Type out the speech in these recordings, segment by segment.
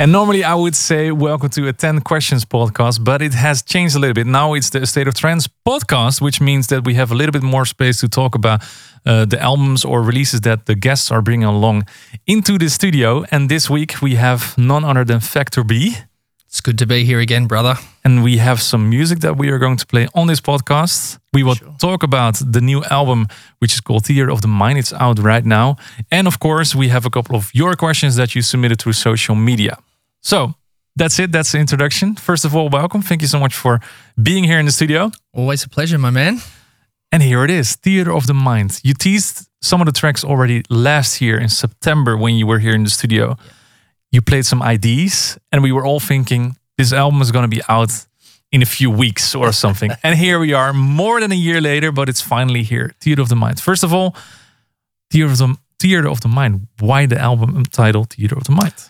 And normally I would say welcome to a 10 questions podcast, but it has changed a little bit. Now it's the State of Trance podcast, which means that we have a little bit more space to talk about uh, the albums or releases that the guests are bringing along into the studio. And this week we have none other than Factor B. It's good to be here again, brother. And we have some music that we are going to play on this podcast. We will talk about the new album, which is called Theater of the Mind. It's out right now. And of course, we have a couple of your questions that you submitted through social media. So that's it. That's the introduction. First of all, welcome. Thank you so much for being here in the studio. Always a pleasure, my man. And here it is Theater of the Mind. You teased some of the tracks already last year in September when you were here in the studio. You played some IDs, and we were all thinking this album is going to be out in a few weeks or something. and here we are, more than a year later, but it's finally here. Theater of the Mind. First of all, Theater of the, Theater of the Mind. Why the album titled Theater of the Mind?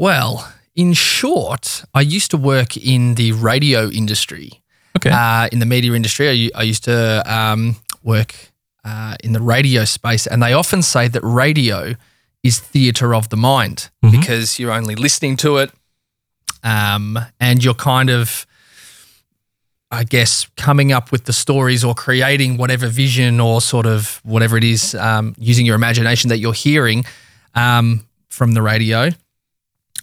Well, in short, I used to work in the radio industry, Okay. uh, in the media industry. I used to um, work uh, in the radio space, and they often say that radio is theatre of the mind because you're only listening to it, um, and you're kind of, I guess, coming up with the stories or creating whatever vision or sort of whatever it is, um, using your imagination that you're hearing um, from the radio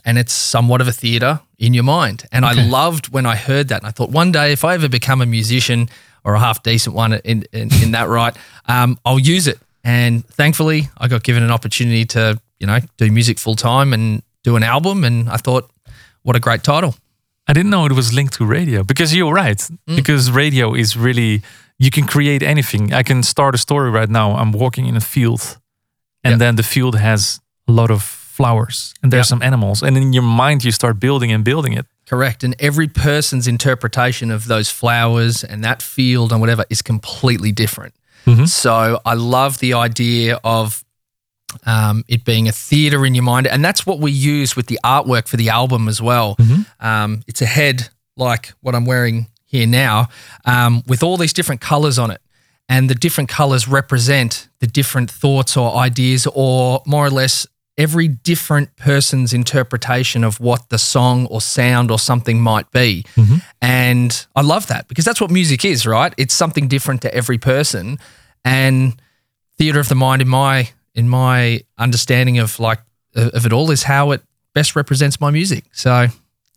and it's somewhat of a theater in your mind. And I loved when I heard that. And I thought one day, if I ever become a musician or a half decent one in, in, in that right, um, I'll use it. And thankfully, I got given an opportunity to, you know, do music full time and do an album. And I thought, what a great title. I didn't know it was linked to radio because you're right. Because radio is really, you can create anything. I can start a story right now. I'm walking in a field, and Yep. then the field has a lot of flowers, and there's Yep. some animals. And in your mind, you start building and building it. Correct. And every person's interpretation of those flowers and that field and whatever is completely different. So I love the idea of um, it being a theater in your mind. And that's what we use with the artwork for the album as well. Um, it's a head like what I'm wearing here now um, with all these different colors on it. And the different colors represent the different thoughts or ideas, or more or less every different person's interpretation of what the song or sound or something might be. And I love that because that's what music is, right? It's something different to every person. And theater of the mind in my in my understanding of like of it all is how it best represents my music. So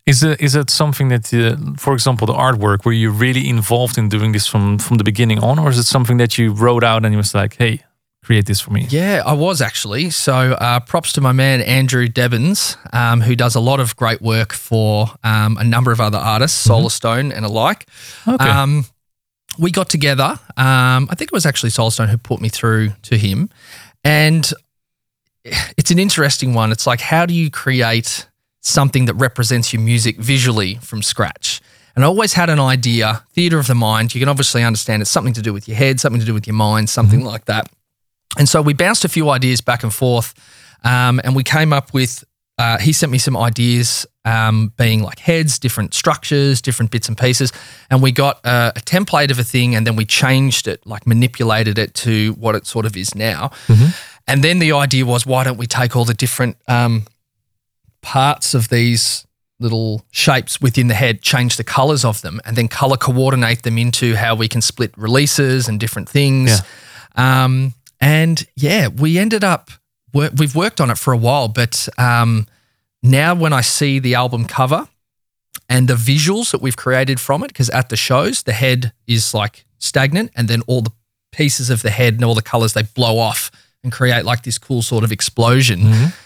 Is it is it something that, uh, for example, the artwork, were you really involved in doing this from from the beginning on, or is it something that you wrote out and you was like, hey, create this for me? Yeah, I was actually. So uh, props to my man Andrew Debbins, um, who does a lot of great work for um, a number of other artists, Solarstone and alike. Okay. Um, we got together. Um, I think it was actually Solarstone who put me through to him, and it's an interesting one. It's like how do you create something that represents your music visually from scratch? And I always had an idea, theater of the mind. You can obviously understand it's something to do with your head, something to do with your mind, something like that. And so we bounced a few ideas back and forth, um, and we came up with. Uh, he sent me some ideas, um, being like heads, different structures, different bits and pieces, and we got a, a template of a thing, and then we changed it, like manipulated it to what it sort of is now. And then the idea was, why don't we take all the different um, parts of these little shapes within the head, change the colors of them, and then color coordinate them into how we can split releases and different things. Um, and yeah, we ended up, we've worked on it for a while, but um, now when I see the album cover and the visuals that we've created from it, because at the shows, the head is like stagnant and then all the pieces of the head and all the colors, they blow off and create like this cool sort of explosion.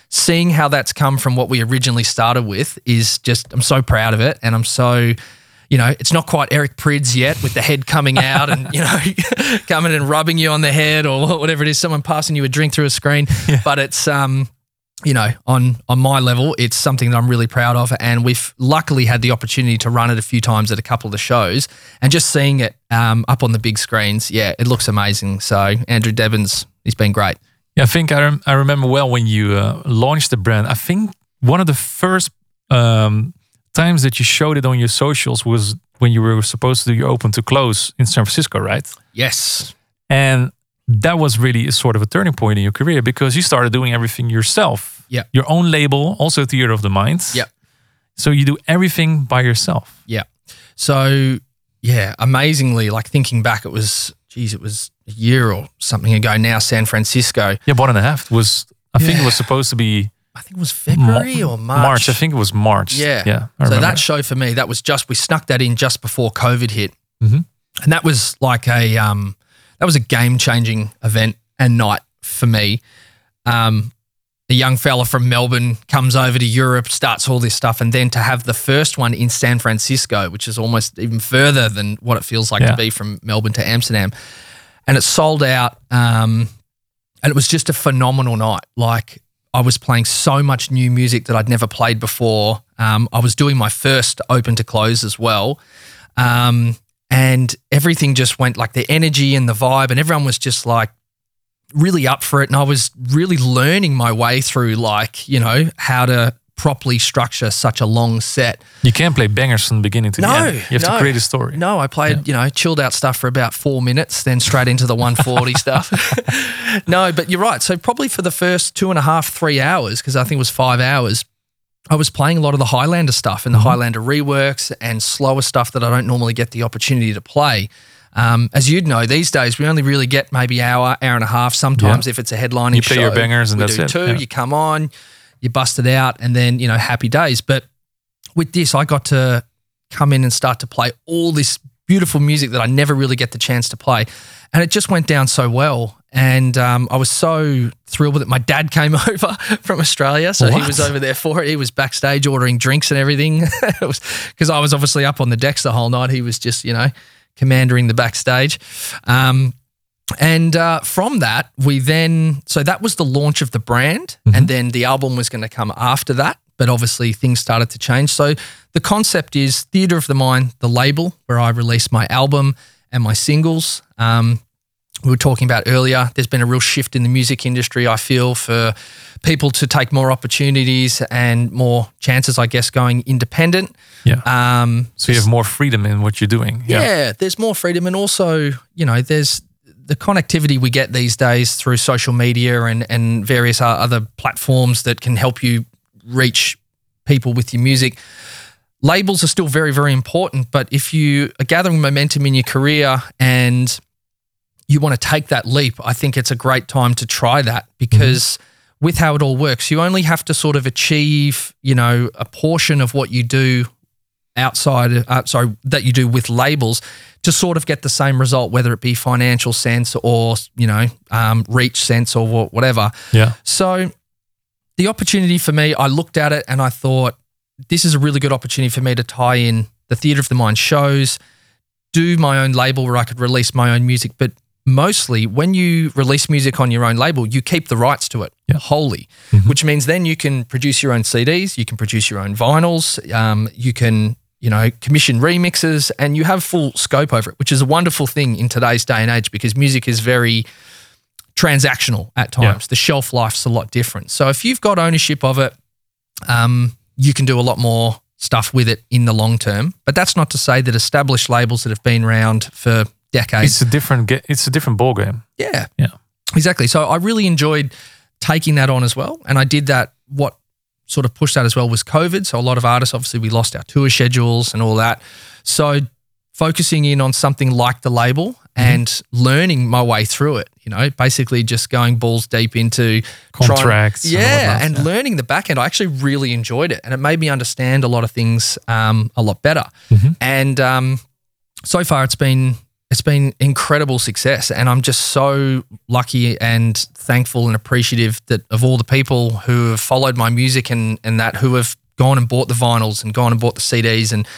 Seeing how that's come from what we originally started with is just, I'm so proud of it. And I'm so, you know, it's not quite Eric Prydz yet with the head coming out and, you know, coming and rubbing you on the head or whatever it is, someone passing you a drink through a screen. But it's, um, you know, on on my level, it's something that I'm really proud of, and we've luckily had the opportunity to run it a few times at a couple of the shows, and just seeing it um, up on the big screens, yeah, it looks amazing. So Andrew Devons, he's been great. Yeah, I think I, rem- I remember well when you uh, launched the brand. I think one of the first um, times that you showed it on your socials was when you were supposed to do your open to close in San Francisco, right? Yes, And that was really a sort of a turning point in your career because you started doing everything yourself. Yeah. Your own label, also Theater of the Mind. Yep. So you do everything by yourself. yeah. So yeah, amazingly, like thinking back, it was, geez, it was a year or something ago now. San Francisco, Yeah, one and a half was. I think it was supposed to be I think it was February or March. March. I think it was March. Yeah. Yeah. I so remember. that show for me, that was just we snuck that in just before COVID hit, Mhm. and that was like a um, that was a game changing event and night for me. Um, a young fella from Melbourne comes over to Europe, starts all this stuff, and then to have the first one in San Francisco, which is almost even further than what it feels like Yeah. to be from Melbourne to Amsterdam, and it sold out. Um, and it was just a phenomenal night. Like I was playing so much new music that I'd never played before. Um, I was doing my first open to close as well. Um, and everything just went like the energy and the vibe, and everyone was just like really up for it. And I was really learning my way through, like, you know, how to properly structure such a long set. You can't play bangers from the beginning to the No, end. You have no. to create a story. No, I played, you know, chilled out stuff for about four minutes, then straight into the 140 stuff. no, but you're right. So probably for the first two and a half, three hours, because I think it was five hours, I was playing a lot of the Highlander stuff and the Highlander reworks and slower stuff that I don't normally get the opportunity to play. Um, as you'd know, these days we only really get maybe hour, hour and a half. Sometimes Yeah. if it's a headlining You play show, your bangers and that's do it, Two, yeah. you come on, you bust it out, and then you know happy days. But with this, I got to come in and start to play all this beautiful music that I never really get the chance to play. And it just went down so well. And um, I was so thrilled with it. My dad came over from Australia. So he was over there for it. He was backstage ordering drinks and everything. Because I was obviously up on the decks the whole night. He was just, you know, commandering the backstage. Um, and uh, from that, we then, so that was the launch of the brand. And then the album was going to come after that. But obviously, things started to change. So the concept is Theatre of the Mind, the label where I release my album and my singles. Um, we were talking about earlier, there's been a real shift in the music industry, I feel, for people to take more opportunities and more chances, I guess, going independent. Yeah. Um, so you have more freedom in what you're doing. yeah. there's more freedom, and also, you know, there's the connectivity we get these days through social media and and various other platforms that can help you reach people with your music. Labels are still very, very important, but if you are gathering momentum in your career and you want to take that leap, I think it's a great time to try that because with how it all works, you only have to sort of achieve, you know, a portion of what you do outside, uh, sorry, that you do with labels to sort of get the same result, whether it be financial sense or, you know, um, reach sense or whatever. Yeah. So the opportunity for me, I looked at it and I thought, this is a really good opportunity for me to tie in the Theatre of the Mind shows, do my own label where I could release my own music. But mostly, when you release music on your own label, you keep the rights to it Yeah. wholly, which means then you can produce your own CDs, you can produce your own vinyls, um, you can, you know, commission remixes, and you have full scope over it, which is a wonderful thing in today's day and age because music is very transactional at times. The shelf life's a lot different. So if you've got ownership of it, um, you can do a lot more stuff with it in the long term. But that's not to say that established labels that have been around for decades. It's a different. It's a different ball game. yeah, Yeah. exactly. So I really enjoyed taking that on as well, and I did that. What sort of pushed that as well was COVID. So a lot of artists, obviously, we lost our tour schedules and all that. So focusing in on something like the label and learning my way through it. You know, basically just going balls deep into trying- Contracts and yeah, whatnot, and yeah. learning the back end. I actually really enjoyed it, and it made me understand a lot of things um, a lot better. Mm-hmm. And um, so far, it's been it's been incredible success, and I'm just so lucky and thankful and appreciative that of all the people who have followed my music and and that who have gone and bought the vinyls and gone and bought the CDs and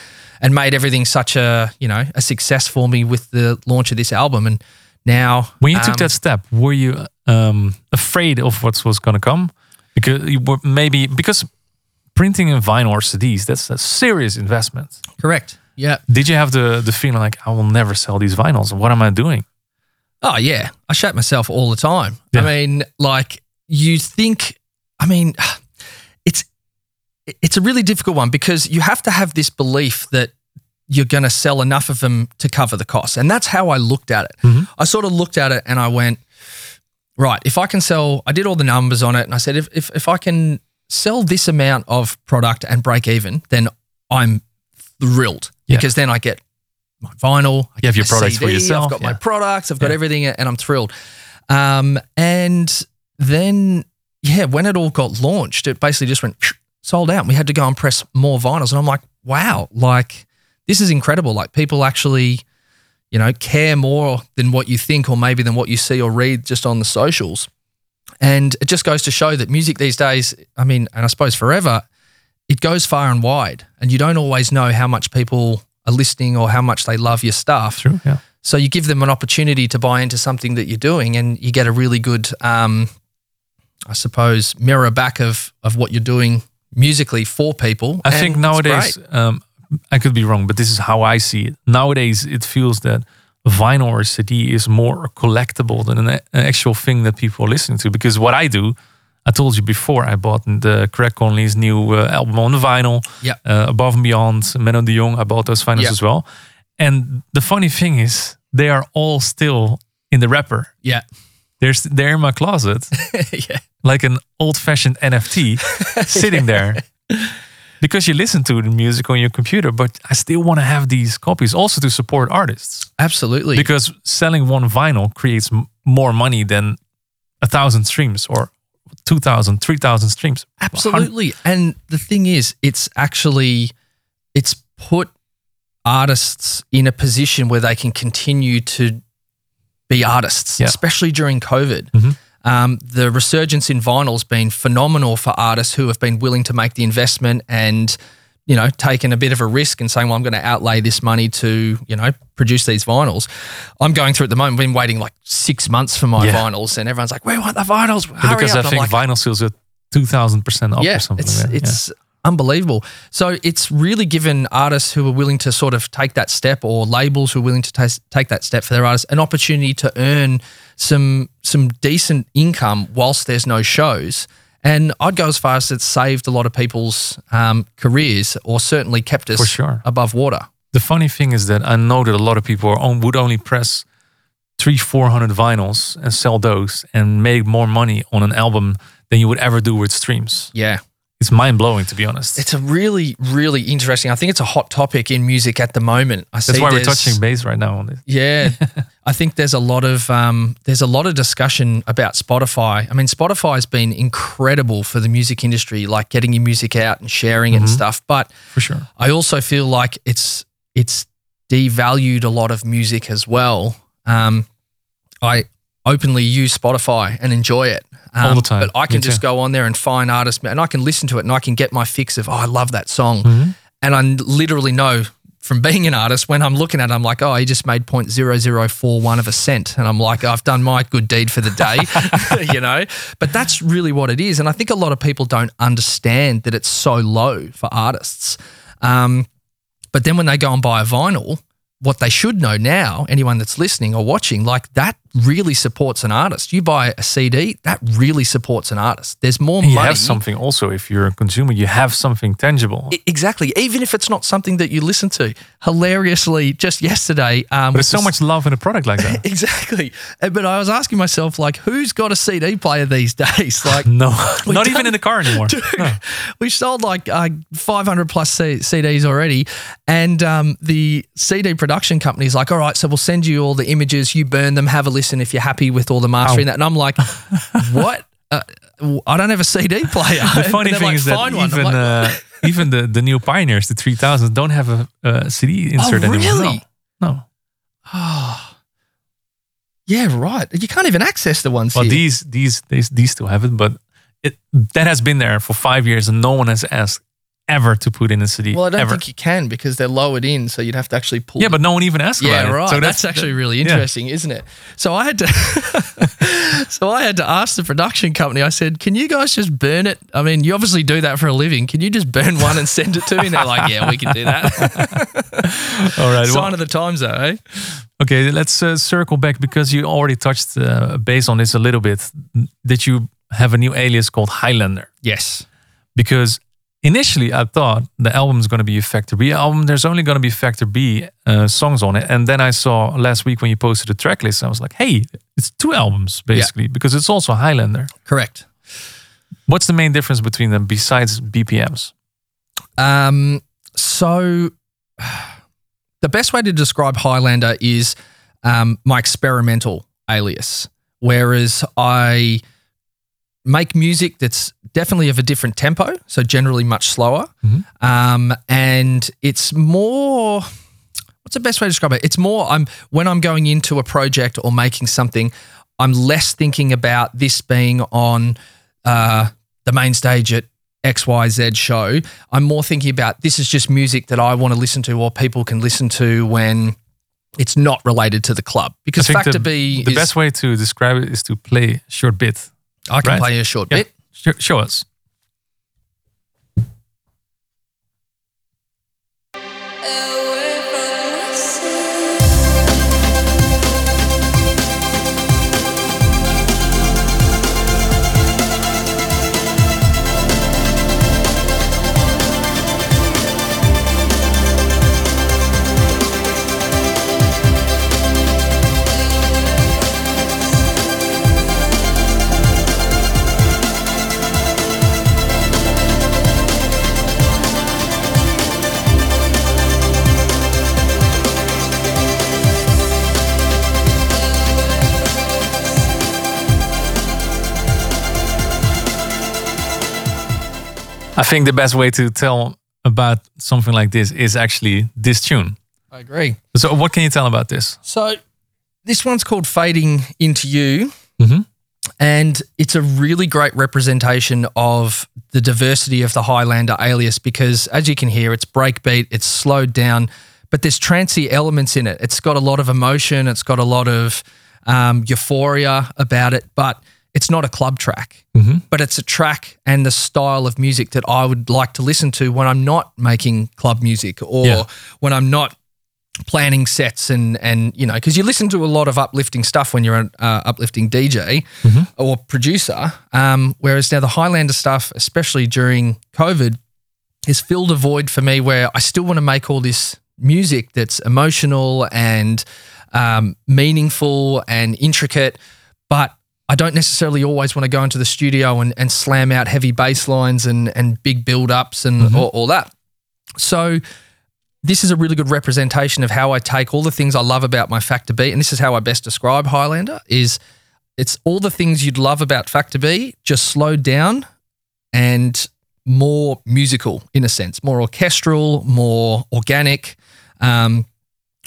and made everything such a you know a success for me with the launch of this album. And now When you took um, that step, were you um, afraid of what was going to come, because you were maybe because printing in vinyl or CDs that's a serious investment. Correct. Yeah. Did you have the the feeling like I will never sell these vinyls? What am I doing? Oh yeah, I shat myself all the time. Yeah. I mean, like you think. I mean, it's it's a really difficult one because you have to have this belief that you're going to sell enough of them to cover the cost, and that's how I looked at it. Mm-hmm. I sort of looked at it and I went, right, if I can sell, I did all the numbers on it, and I said, if if, if I can sell this amount of product and break even, then I'm thrilled Yeah. because then I get my vinyl. I You have your my products for yourself, I've got my yeah. products. I've got Yeah. everything, and I'm thrilled. Um, and then, yeah, when it all got launched, it basically just went sold out. We had to go and press more vinyls, and I'm like, wow, like this is incredible. Like people actually, you know, care more than what you think, or maybe than what you see or read just on the socials. And it just goes to show that music these days, I mean, and I suppose forever, it goes far and wide, and you don't always know how much people are listening or how much they love your stuff. True. Yeah. So you give them an opportunity to buy into something that you're doing, and you get a really good, um, I suppose, mirror back of of what you're doing musically for people. I think nowadays, um, I could be wrong, but this is how I see it. Nowadays, it feels that vinyl or CD is more collectible than an, an actual thing that people are listening to. Because what I do, I told you before, I bought the Craig Connelly's new uh, album on the vinyl. Yeah. Uh, Above and Beyond, Menno de Jong, I bought those vinyls Yeah. as well. And the funny thing is, they are all still in the wrapper. yeah, There's, they're in my closet. yeah, like an old-fashioned NFT sitting there because you listen to the music on your computer but i still want to have these copies also to support artists absolutely. because selling one vinyl creates m- more money than a thousand streams or 2000 3000 streams Absolutely. And the thing is, it's actually it's put artists in a position where they can continue to be artists, Yeah. especially during COVID. Mhm. Um, the resurgence in vinyl has been phenomenal for artists who have been willing to make the investment and you know taking a bit of a risk and saying, "Well, I'm going to outlay this money to you know produce these vinyls." I'm going through at the moment. I've Been waiting like six months for my Yeah. vinyls, and everyone's like, "We want the vinyls." Hurry because up. i think like, vinyl sales are 2000% up yeah, or something it's like it's unbelievable. So it's really given artists who are willing to sort of take that step, or labels who are willing to tas- take that step for their artists, an opportunity to earn some some decent income whilst there's no shows. And I'd go as far as it's saved a lot of people's um, careers, or certainly kept us For sure. above water. the funny thing is that i know that a lot of people are on, would only press three 400 vinyls and sell those and make more money on an album than you would ever do with streams Yeah. It's mind-blowing to be honest It's a really, really interesting. I think it's a hot topic in music at the moment. I That's why we're touching base right now on this. Yeah, I think there's a lot of um, there's a lot of discussion about Spotify. I mean, Spotify has been incredible for the music industry, like getting your music out and sharing it and stuff. But For sure. I also feel like it's it's devalued a lot of music as well. Um, I openly use Spotify and enjoy it um, All the time. but I Me can just too. go on there and find artists, and I can listen to it, and I can get my fix of oh, I love that song, Mm-hmm. and I literally know from being an artist when I'm looking at it, I'm like, oh, he just made 0.0041 of a cent. And I'm like, I've done my good deed for the day, you know? But that's really what it is. And I think a lot of people don't understand that it's so low for artists. Um, but then when they go and buy a vinyl, what they should know now, anyone that's listening or watching, like that really supports an artist. You buy a CD, that really supports an artist. There's more you money. have something also, if you're a consumer, you have something tangible. I- Exactly. Even if it's not something that you listen to. Hilariously, just yesterday, um, there's so the- much love in a product like that. Exactly. Uh, But I was asking myself, like, who's got a CD player these days? Like, no, not even in the car anymore. No. we sold like uh, 500 plus C- CDs already. And um, the CD production company's like, all right, so we'll send you all the images, you burn them, have a listen if you're happy with all the mastering. That. And I'm like, what? Uh, I don't have a CD player. The funny thing is that even uh, even the, the new pioneers, the 3000s, don't have a, a CD insert anymore. Oh, really? No. no. yeah, right. You can't even access the ones Well, here. these these these these still have it, but it that has been there for five years and no one has asked ever to put in a CD. Well, I don't ever. think you can because they're lowered in, so you'd have to actually pull. yeah, but no one even asked yeah, about right. it. So that's, actually really interesting, isn't it? So I had to, so I had to ask the production company. I said, "Can you guys just burn it? I mean, you obviously do that for a living. Can you just burn one and send it to me?" And they're like, "Yeah, we can do that." All right. Sign well- of the times, though. Eh? Okay, let's uh, circle back because you already touched uh, base on this a little bit. Did you have a new alias called Highlander? Yes. Because initially I thought the album is going to be a Factor B album. There's only going to be Factor B uh, songs on it. And then I saw last week when you posted the track list, I was like, hey, it's two albums basically because it's also Highlander. Correct. What's the main difference between them besides BPMs? Um, so the best way to describe Highlander is um, my experimental alias, whereas I make music that's definitely of a different tempo, so generally much slower, um, and it's more. What's the best way to describe it? It's more I'm when I'm going into a project or making something, I'm less thinking about this being on uh, the main stage at XYZ show. I'm more thinking about this is just music that I want to listen to or people can listen to when it's not related to the club. Because Factor the, B the is best way to describe it is to play short bit. I can right? play a short Yeah. bit. Show, show us. I think the best way to tell about something like this is actually this tune. I agree. So, what can you tell about this? So this one's called Fading Into You. Mhm. And it's a really great representation of the diversity of the Highlander alias because, as you can hear, it's breakbeat, it's slowed down, but there's trancy elements in it. It's got a lot of emotion, it's got a lot of um, euphoria about it, but it's not a club track. But it's a track and the style of music that I would like to listen to when I'm not making club music or Yeah. when I'm not planning sets and and you know because you listen to a lot of uplifting stuff when you're an uh, uplifting DJ or producer. Um, whereas now the Highlander stuff, especially during COVID, has filled a void for me where I still want to make all this music that's emotional and um, meaningful and intricate, but I don't necessarily always want to go into the studio and, and slam out heavy bass lines and, and big build ups and all, all that. So this is a really good representation of how I take all the things I love about my Factor B, and this is how I best describe Highlander is it's all the things you'd love about Factor B, just slowed down and more musical in a sense, more orchestral, more organic. Um,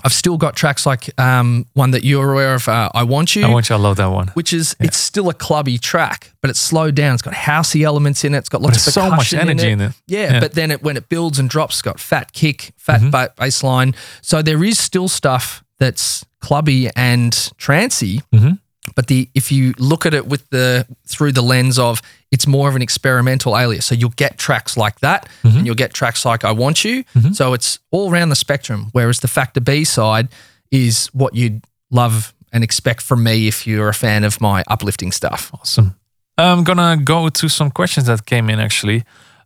I've still got tracks like um, one that you're aware of, uh, I Want You I want you I love that one. which is it's still a clubby track, but it's slowed down. It's got housey elements in it. It's got lots of so much energy in it. Yeah, Yeah. Mm-hmm. but then it when it builds and drops, it's got fat kick, fat ba- bass line. So there is still stuff that's clubby and trancy. Mm-hmm. But the if you look at it with the through the lens of it's more of an experimental alias. So you'll get tracks like that, Mm-hmm. and you'll get tracks like I Want You. So it's all around the spectrum. Whereas the Factor B side is what you'd love and expect from me if you're a fan of my uplifting stuff. Awesome. I'm gonna go to some questions that came in actually.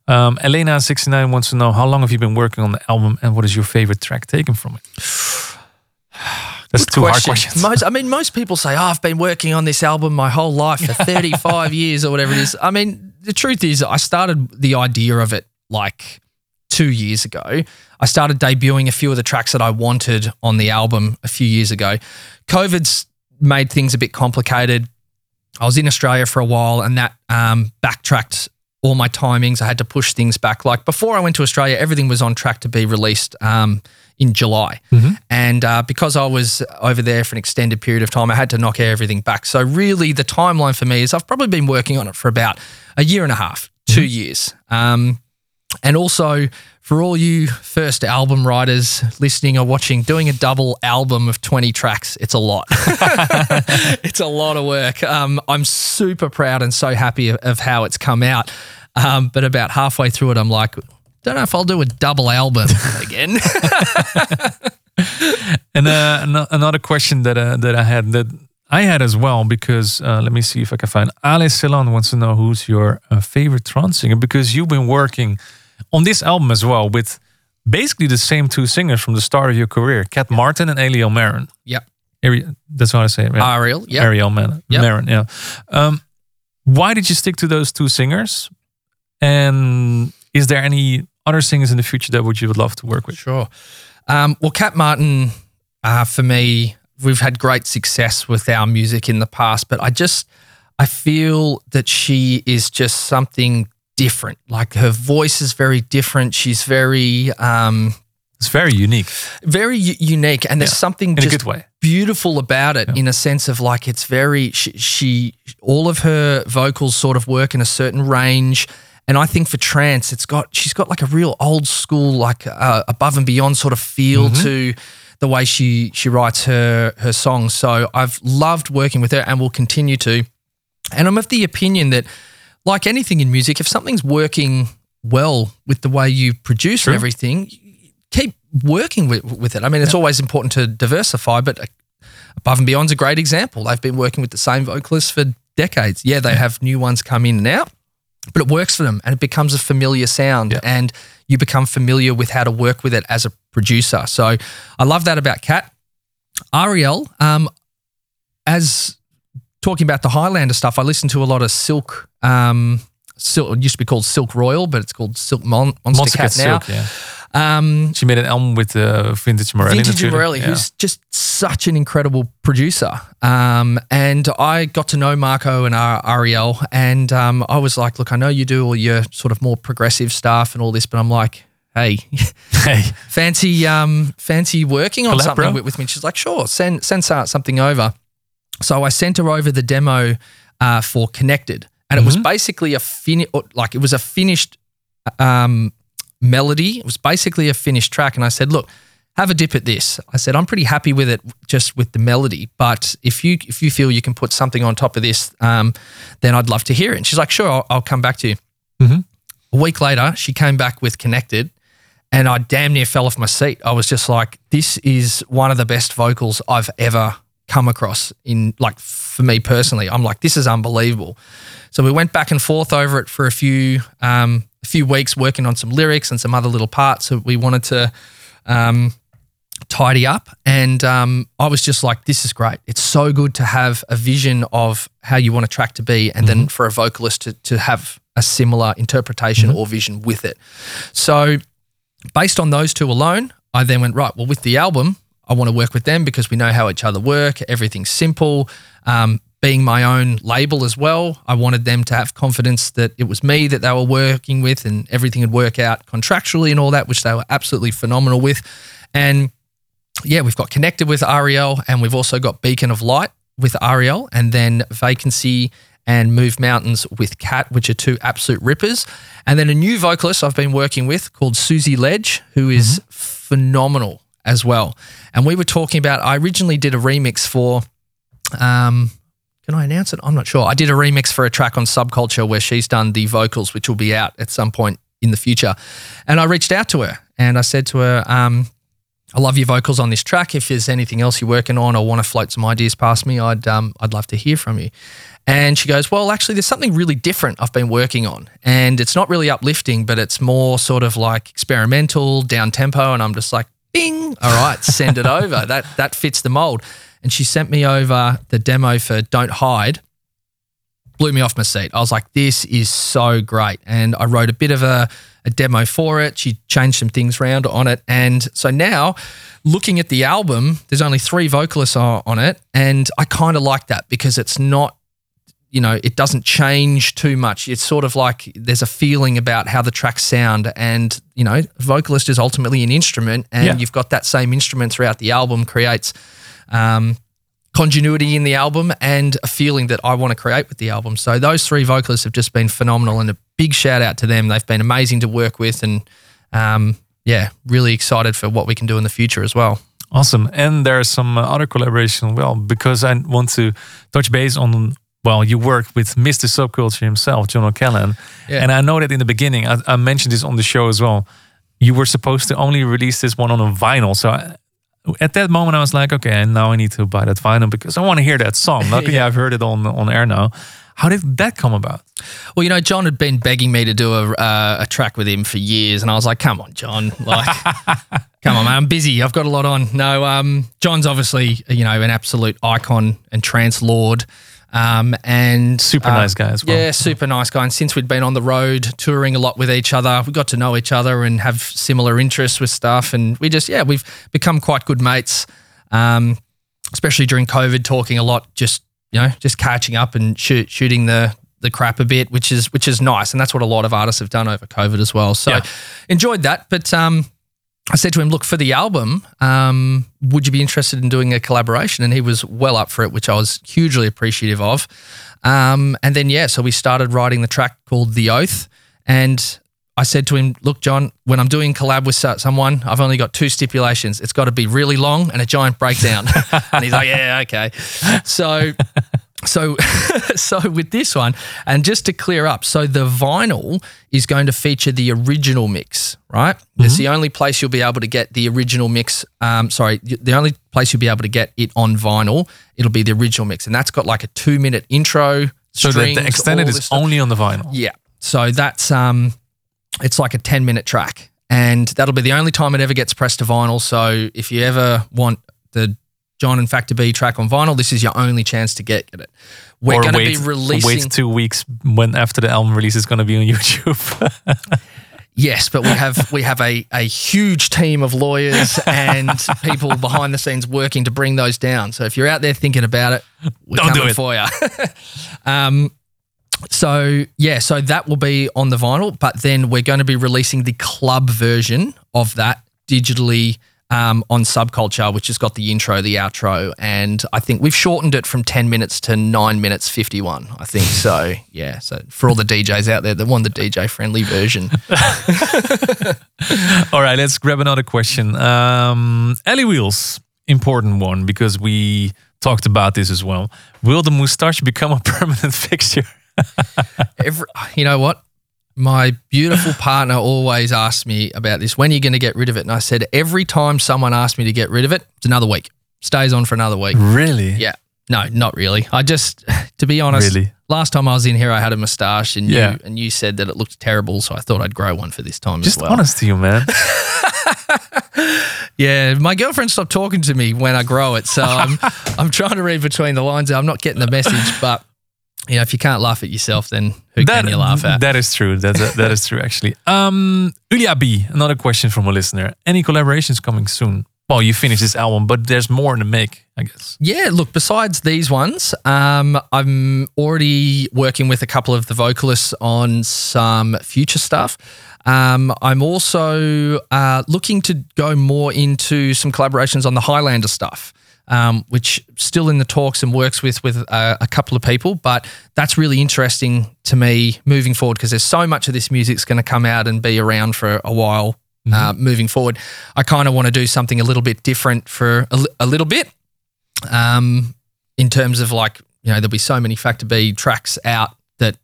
Um, Elena69 wants to know how long have you been working on the album and what is your favorite track taken from it? That's two hard questions. Most, I mean, most people say, "Oh, I've been working on this album my whole life for 35 years or whatever it is." I mean, the truth is, I started the idea of it like two years ago. I started debuting a few of the tracks that I wanted on the album a few years ago. COVID's made things a bit complicated. I was in Australia for a while, and that um, backtracked all my timings. I had to push things back. Like before I went to Australia, everything was on track to be released um, in July. And uh, because I was over there for an extended period of time, I had to knock everything back. So, really, the timeline for me is I've probably been working on it for about a year and a half, 2 years. Um, And also for all you first album writers listening or watching, doing a double album of 20 tracks, it's a lot. it's a lot of work. Um, I'm super proud and so happy of, how it's come out. Um, but about halfway through it, I'm like, don't know if I'll do a double album again. And uh, another question that uh, that I had that I had as well because uh, let me see if I can find. Ale Ceylon wants to know who's your uh, favorite trance singer because you've been working on this album as well with basically the same two singers from the start of your career, Kat Martin and Arielle Maren. Yeah. Ari- that's how I say it. Yeah. Arielle. Yep. Arielle Maren. Yep. Maren, yeah. Um, why did you stick to those two singers? And is there any other singers in the future that would you would love to work with? Sure. Um, well, Kat Martin, uh, for me, we've had great success with our music in the past, but I just, I feel that she is just something different. Like her voice is very different. She's very, um, It's very unique very u- unique, and there's Yeah, something in a just good way. beautiful about it in a sense of like it's very she, she all of her vocals sort of work in a certain range and i think for trance it's got she's got like a real old school like uh, above and beyond sort of feel Mm-hmm. to the way she she writes her her songs so i've loved working with her and will continue to and i'm of the opinion that like anything in music if something's working well with the way you produce True. and everything keep working with, with it. I mean, it's always important to diversify, but uh, Above and Beyond's a great example. They've been working with the same vocalists for decades. Yeah, they have new ones come in and out, but it works for them and it becomes a familiar sound Yeah. and you become familiar with how to work with it as a producer. So I love that about Cat. Arielle, um, as talking about the Highlander stuff, I listen to a lot of Silk. Um, Silk it used to be called Silk Royal, but it's called Silk Mon- Monster, Monstercat now. Silk, yeah. Um, She made an album with uh, Vintage Morelli. Vintage. Morelli, Yeah. who's just such an incredible producer. Um, and I got to know Marco and Ar- Arielle, and um, I was like, look, I know you do all your sort of more progressive stuff and all this, but I'm like, hey, Hey, fancy, um, fancy working on Collab, something with, with me. She's like, sure, send send so- something over. So I sent her over the demo uh, for Connected, and it was basically a fin like it was a finished um, melody. It was basically a finished track, and I said, look. Have a dip at this. I said I'm pretty happy with it, just with the melody. But if you if you feel you can put something on top of this, um, then I'd love to hear it. And she's like, sure, I'll, I'll come back to you. A week later, she came back with Connected, and I damn near fell off my seat. I was just like, this is one of the best vocals I've ever come across in like for me personally. I'm like, this is unbelievable. So we went back and forth over it for a few um, a few weeks, working on some lyrics and some other little parts that we wanted to um, tidy up. And um, I was just like, this is great. It's so good to have a vision of how you want a track to be, and then for a vocalist to, to have a similar interpretation or vision with it. So, based on those two alone, I then went, right, well, with the album, I want to work with them because we know how each other work. Everything's simple. Um, being my own label as well, I wanted them to have confidence that it was me that they were working with and everything would work out contractually and all that, which they were absolutely phenomenal with. And yeah, we've got connected with Arielle and we've also got Beacon of Light with Arielle and then Vacancy and Move Mountains with Cat, which are two absolute rippers. And then a new vocalist I've been working with called Susie Ledge, who is phenomenal as well. And we were talking about, I originally did a remix for, um, can I announce it? I'm not sure. I did a remix for a track on Subculture where she's done the vocals, which will be out at some point in the future. And I reached out to her and I said to her, um, I love your vocals on this track. If there's anything else you're working on or want to float some ideas past me, I'd um, I'd love to hear from you. And she goes, Well, actually, there's something really different I've been working on. And it's not really uplifting, but it's more sort of like experimental, down tempo. And I'm just like, bing, all right, send it over. That that fits the mold. And she sent me over the demo for Don't Hide. Blew me off my seat. I was like, this is so great. And I wrote a bit of a, a demo for it. She changed some things around on it. And so now, looking at the album, there's only three vocalists on on it. And I kind of like that because it's not you know, it doesn't change too much. It's sort of like there's a feeling about how the tracks sound, and you know, vocalist is ultimately an instrument, and Yeah. you've got that same instrument throughout the album creates um, continuity in the album and a feeling that I want to create with the album. So those three vocalists have just been phenomenal, and a big shout out to them. They've been amazing to work with, and um, yeah, really excited for what we can do in the future as well. Awesome. And there's some uh, other collaboration. Well, because I want to touch base on. Well, you work with Mr. Subculture himself, John O'Callaghan, Yeah. and I know that in the beginning I, I mentioned this on the show as well. You were supposed to only release this one on a vinyl, so I, at that moment I was like, okay, and now I need to buy that vinyl because I want to hear that song. Luckily, I've heard it on on air now. How did that come about? Well, you know, John had been begging me to do a, uh, a track with him for years, and I was like, "Come on, John! Like, come on, man! I'm busy. I've got a lot on." No, um, John's obviously you know an absolute icon and trance lord, um, and Super uh, nice guy as well. Yeah, super nice guy. And since we'd been on the road touring a lot with each other, we got to know each other and have similar interests with stuff, and we just yeah, we've become quite good mates. Um, especially during COVID, talking a lot, just you know, just catching up and shoot, shooting the the crap a bit, which is which is nice, and that's what a lot of artists have done over COVID as well. So Yeah. enjoyed that. But um, I said to him, "Look for the album. Um, would you be interested in doing a collaboration?" And he was well up for it, which I was hugely appreciative of. Um, and then yeah, so we started writing the track called "The Oath," and I said to him, "Look, John, when I'm doing collab with someone, I've only got two stipulations. It's got to be really long and a giant breakdown." and he's like, "Yeah, okay." So, so, so with this one, and just to clear up, so the vinyl is going to feature the original mix, right? It's the only place you'll be able to get the original mix. Um, sorry, the only place you'll be able to get it on vinyl. It'll be the original mix, and that's got like a two-minute intro. So strings, the extended is stuff. only on the vinyl. Yeah. So that's um it's like a 10 minute track. And that'll be the only time it ever gets pressed to vinyl. So if you ever want the John and Factor B track on vinyl, this is your only chance to get get it. We're going to be releasing wait two weeks when after the album release is going to be on YouTube. Yes, but we have we have a, a huge team of lawyers and people behind the scenes working to bring those down. So if you're out there thinking about it, we're Don't do it. for you. um, so yeah, so that will be on the vinyl, but then we're going to be releasing the club version of that digitally um, on Subculture, which has got the intro, the outro, and I think we've shortened it from ten minutes to nine minutes fifty one. I think so. Yeah, so for all the DJs out there that want the DJ friendly version. All right, let's grab another question. Um, Ellie Wheels, important one because we talked about this as well. Will the moustache become a permanent fixture? Every, you know what? My beautiful partner always asks me about this. When are you going to get rid of it? And I said, every time someone asks me to get rid of it, it's another week. Stays on for another week. Really? Yeah. No, not really. I just, to be honest, Really? last time I was in here, I had a moustache, and Yeah. you and you said that it looked terrible, so I thought I'd grow one for this time Just as well. honest to you, man. Yeah, my girlfriend stopped talking to me when I grow it, so I'm I'm trying to read between the lines. I'm not getting the message, but you know, if you can't laugh at yourself, then who can you laugh at? That is true. That, that is true, actually. Um, Ulia B, another question from a listener. Any collaborations coming soon? Well, you finished this album, but there's more in the make, I guess. Yeah, look, besides these ones, um, I'm already working with a couple of the vocalists on some future stuff. Um, I'm also uh, looking to go more into some collaborations on the Highlander stuff, um, which still in the talks and works with with uh, a couple of people. But that's really interesting to me moving forward because there's so much of this music's going to come out and be around for a while. Uh, moving forward, I kind of want to do something a little bit different for a, a little bit um, in terms of like you know there'll be so many factor b tracks out that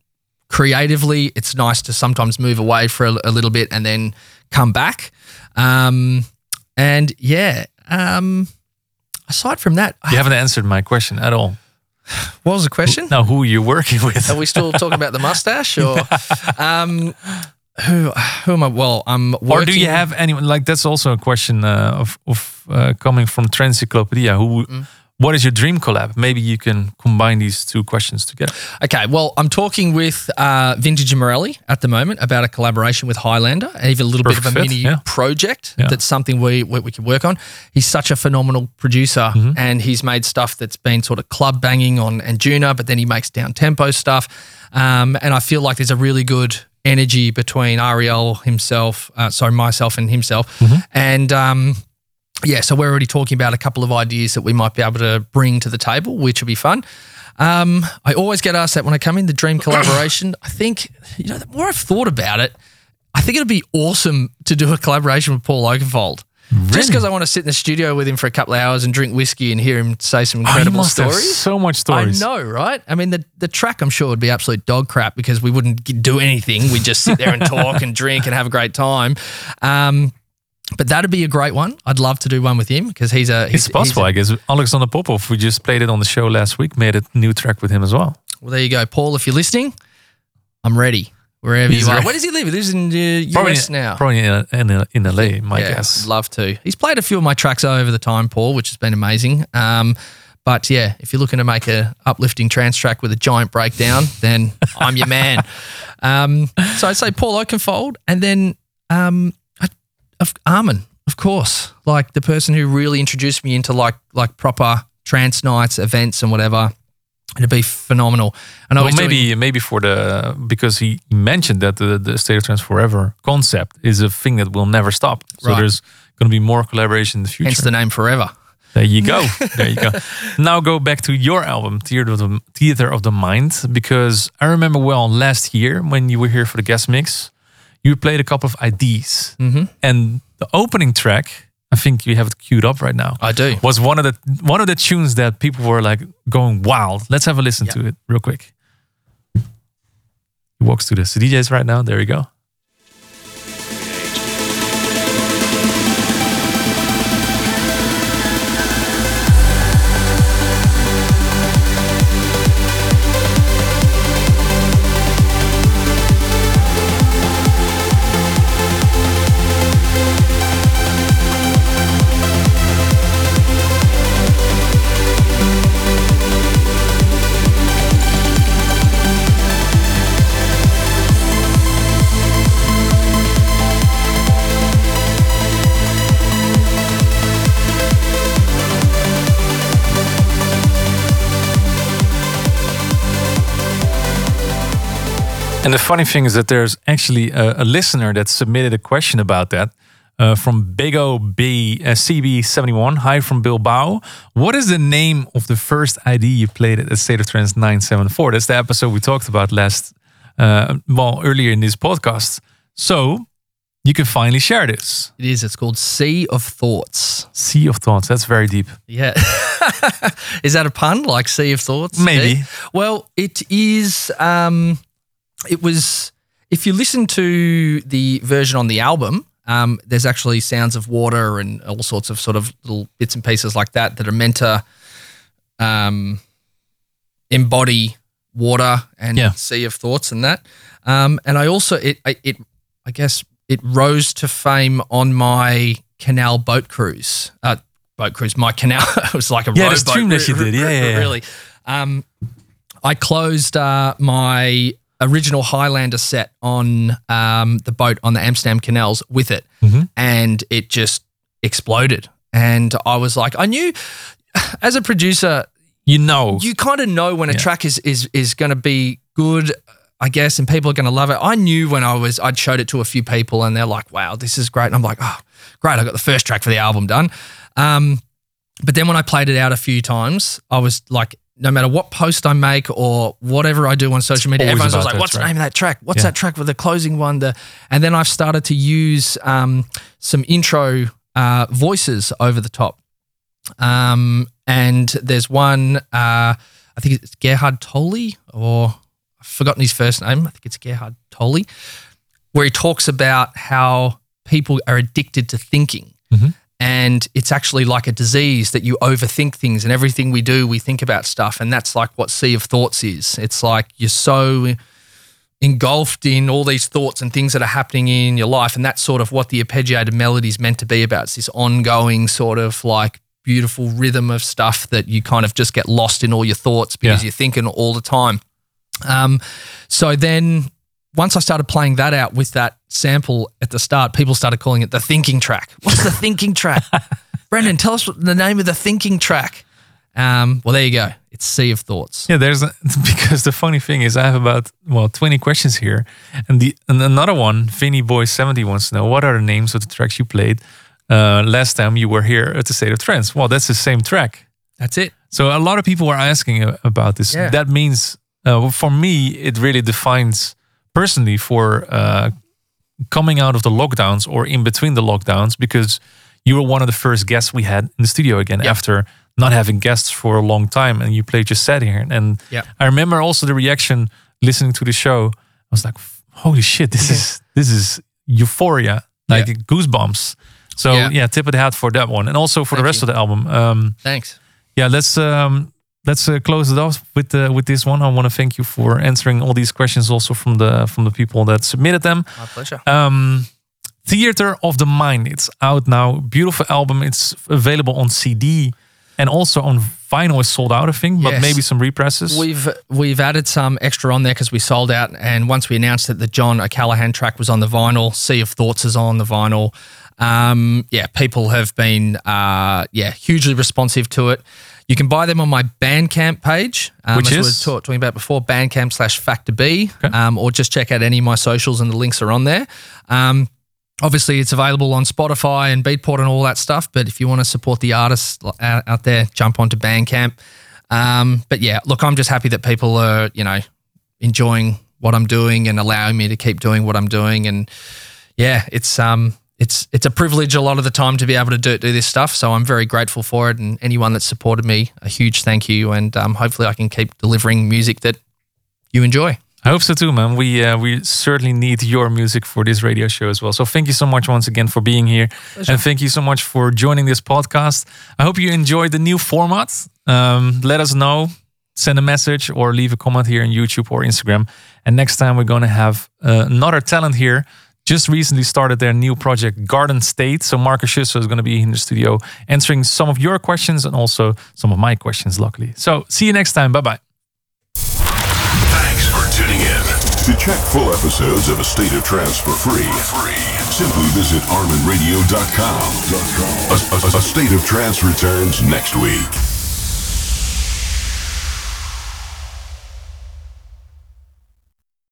creatively it's nice to sometimes move away for a, a little bit and then come back um, and yeah um, aside from that You haven't answered my question at all. what was the question Now, who are you working with? are we still talking about the mustache or um, who who am i well i'm working, Or do you have anyone like that's also a question uh, of of uh, coming from Trancyclopedia? Who, Mm. What is your dream collab? Maybe you can combine these two questions together. Okay, well, I'm talking with uh, Vintage and Morelli at the moment about a collaboration with Highlander, and even a little Perfect bit of a mini yeah. project Yeah. that's something we, we we can work on. He's such a phenomenal producer, Mm-hmm. and he's made stuff that's been sort of club banging on Anjuna, but then he makes down tempo stuff, um, and I feel like there's a really good energy between Arielle himself, uh, sorry, myself and himself, Mm-hmm. and. Um, yeah, so we're already talking about a couple of ideas that we might be able to bring to the table, which will be fun. Um, I always get asked that when I come in the dream collaboration. I think you know the more I've thought about it, I think it'd be awesome to do a collaboration with Paul Oakenfold. Just because I want to sit in the studio with him for a couple of hours and drink whiskey and hear him say some Oh, incredible have stories. so much stories. I know, right? I mean, the the track I'm sure would be absolute dog crap because we wouldn't do anything. We'd just sit there and talk and drink and have a great time. Um, but that'd be a great one. I'd love to do one with him because he's a. He's, It's possible, I guess. Alexander Popov, we just played it on the show last week, made a new track with him as well. well, there you go, Paul. If you're listening, I'm ready. Wherever He's you are. ready. Where does he live? He lives in the Probably, US now. probably in, in, in LA, my yeah, guess. I'd love to. He's played a few of my tracks over the time, Paul, which has been amazing. Um, but yeah, if you're looking to make a uplifting trance track with a giant breakdown, then I'm your man. Um, so I'd say Paul Oakenfold, and then um, of Armin, of course, like the person who really introduced me into like like proper trance nights, events, and whatever. It'd be phenomenal. And I Well, was doing- maybe maybe for the because he mentioned that the, the state of trance forever concept is a thing that will never stop. So Right. there's going to be more collaboration in the future. hence the name Forever. There you go. there you go. Now go back to your album, Theater of the Theater of the Mind, because I remember well last year when you were here for the guest mix, you played a couple of IDs, mm-hmm. and the opening track, I think you have it queued up right now. I do. Was one of the one of the tunes that people were like going wild. Let's have a listen to it real quick. He walks to the DJs right now. There you go. And the funny thing is that there's actually a, a listener that submitted a question about that uh, from Big O B uh, CB71. Hi from Bilbao. What is the name of the first ID you played at State of Trance 974? That's the episode we talked about last, uh, well, earlier in this podcast. So you can finally share this. It is. It's called Sea of Thoughts. Sea of Thoughts. That's very deep. Yeah. is that a pun? Like Sea of Thoughts? Maybe. Yeah. Well, it is. Um, it was. If you listen to the version on the album, um, there's actually sounds of water and all sorts of sort of little bits and pieces like that that are meant to um, embody water and Yeah. sea of thoughts and that. Um, and I also it I- it I guess it rose to fame on my canal boat cruise. Uh, boat cruise, my canal. it was like a Yeah, rowboat, that you did. Yeah, yeah, yeah. really. Um, I closed uh, my original Highlander set on um, the boat on the Amsterdam canals with it, Mm-hmm. and it just exploded. And I was like, I knew as a producer, You know. you kind of know when a Yeah. track is is is going to be good, I guess, and people are going to love it. I knew when I was I'd showed it to a few people, and they're like, "Wow, this is great." And I'm like, "Oh, great! I got the first track for the album done." Um, but then when I played it out a few times, I was like, no matter what post I make or whatever I do on social media, everyone's always like, "What's the name of that track? What's Yeah. that track with the closing one?" The and then I've started to use um, some intro uh, voices over the top. Um, and there's one, uh, I think it's Gerhard Tolle, or I've forgotten his first name. I think it's Gerhard Tolle, where he talks about how people are addicted to thinking. And it's actually like a disease that you overthink things, and everything we do, we think about stuff. And that's like what Sea of Thoughts is. It's like you're so engulfed in all these thoughts and things that are happening in your life. And that's sort of what the arpeggiated melody is meant to be about. It's this ongoing sort of like beautiful rhythm of stuff that you kind of just get lost in all your thoughts because Yeah. you're thinking all the time. Um, so then once I started playing that out with that sample at the start, people started calling it the thinking track. What's the thinking track? Brendan, tell us what the name of the thinking track. Um, well, there you go. It's Sea of Thoughts. Yeah, there's a, because the funny thing is I have about well 20 questions here, and the and another one, Vinny Boy 70 wants to know what are the names of the tracks you played uh, last time you were here at the State of Trance. Well, that's the same track. That's it. So a lot of people are asking about this. Yeah. That means uh, for me, it really defines personally for uh, coming out of the lockdowns or in between the lockdowns because you were one of the first guests we had in the studio again Yeah. after not having guests for a long time, and you played your set here. And Yeah. I remember also the reaction listening to the show. I was like, "Holy shit! This is this is euphoria, like goosebumps." So Yeah. yeah. tip of the hat for that one, and also for the rest you. of the album. Um, Thanks. yeah, let's um, let's uh, close it off with uh, with this one. I want to thank you for answering all these questions, also from the from the people that submitted them. My pleasure. Um, Theater of the Mind. It's out now. Beautiful album. It's available on CD and also on vinyl. Is sold out, I think, but Yes. maybe some represses. We've we've added some extra on there because we sold out, and once we announced that the John O'Callaghan track was on the vinyl, Sea of Thoughts is on the vinyl. Um, yeah, people have been uh, yeah hugely responsive to it. You can buy them on my Bandcamp page, um, Which as we is? were ta- talking about before, Bandcamp slash Factor B, um, or just check out any of my socials and the links are on there. Um, obviously, it's available on Spotify and Beatport and all that stuff. But if you want to support the artists out, out there, jump onto Bandcamp. Um, but yeah, look, I'm just happy that people are, you know, enjoying what I'm doing and allowing me to keep doing what I'm doing. And yeah, it's um, it's it's a privilege a lot of the time to be able to do, do this stuff. So I'm very grateful for it. And anyone that supported me, a huge thank you. And um, hopefully, I can keep delivering music that you enjoy. I hope so too, man. We uh, we certainly need your music for this radio show as well. So thank you so much once again for being here, and thank you so much for joining this podcast. I hope you enjoyed the new format. Um, let us know, send a message, or leave a comment here on YouTube or Instagram. And next time we're going to have uh, another talent here. Just recently started their new project, Garden State. So Marcus Schössow is going to be in the studio answering some of your questions and also some of my questions. Luckily, so see you next time. Bye bye. Thanks for tuning in. To check full episodes of A State of Trance for free, simply visit arminradio.com. A, a, a State of Trance returns next week.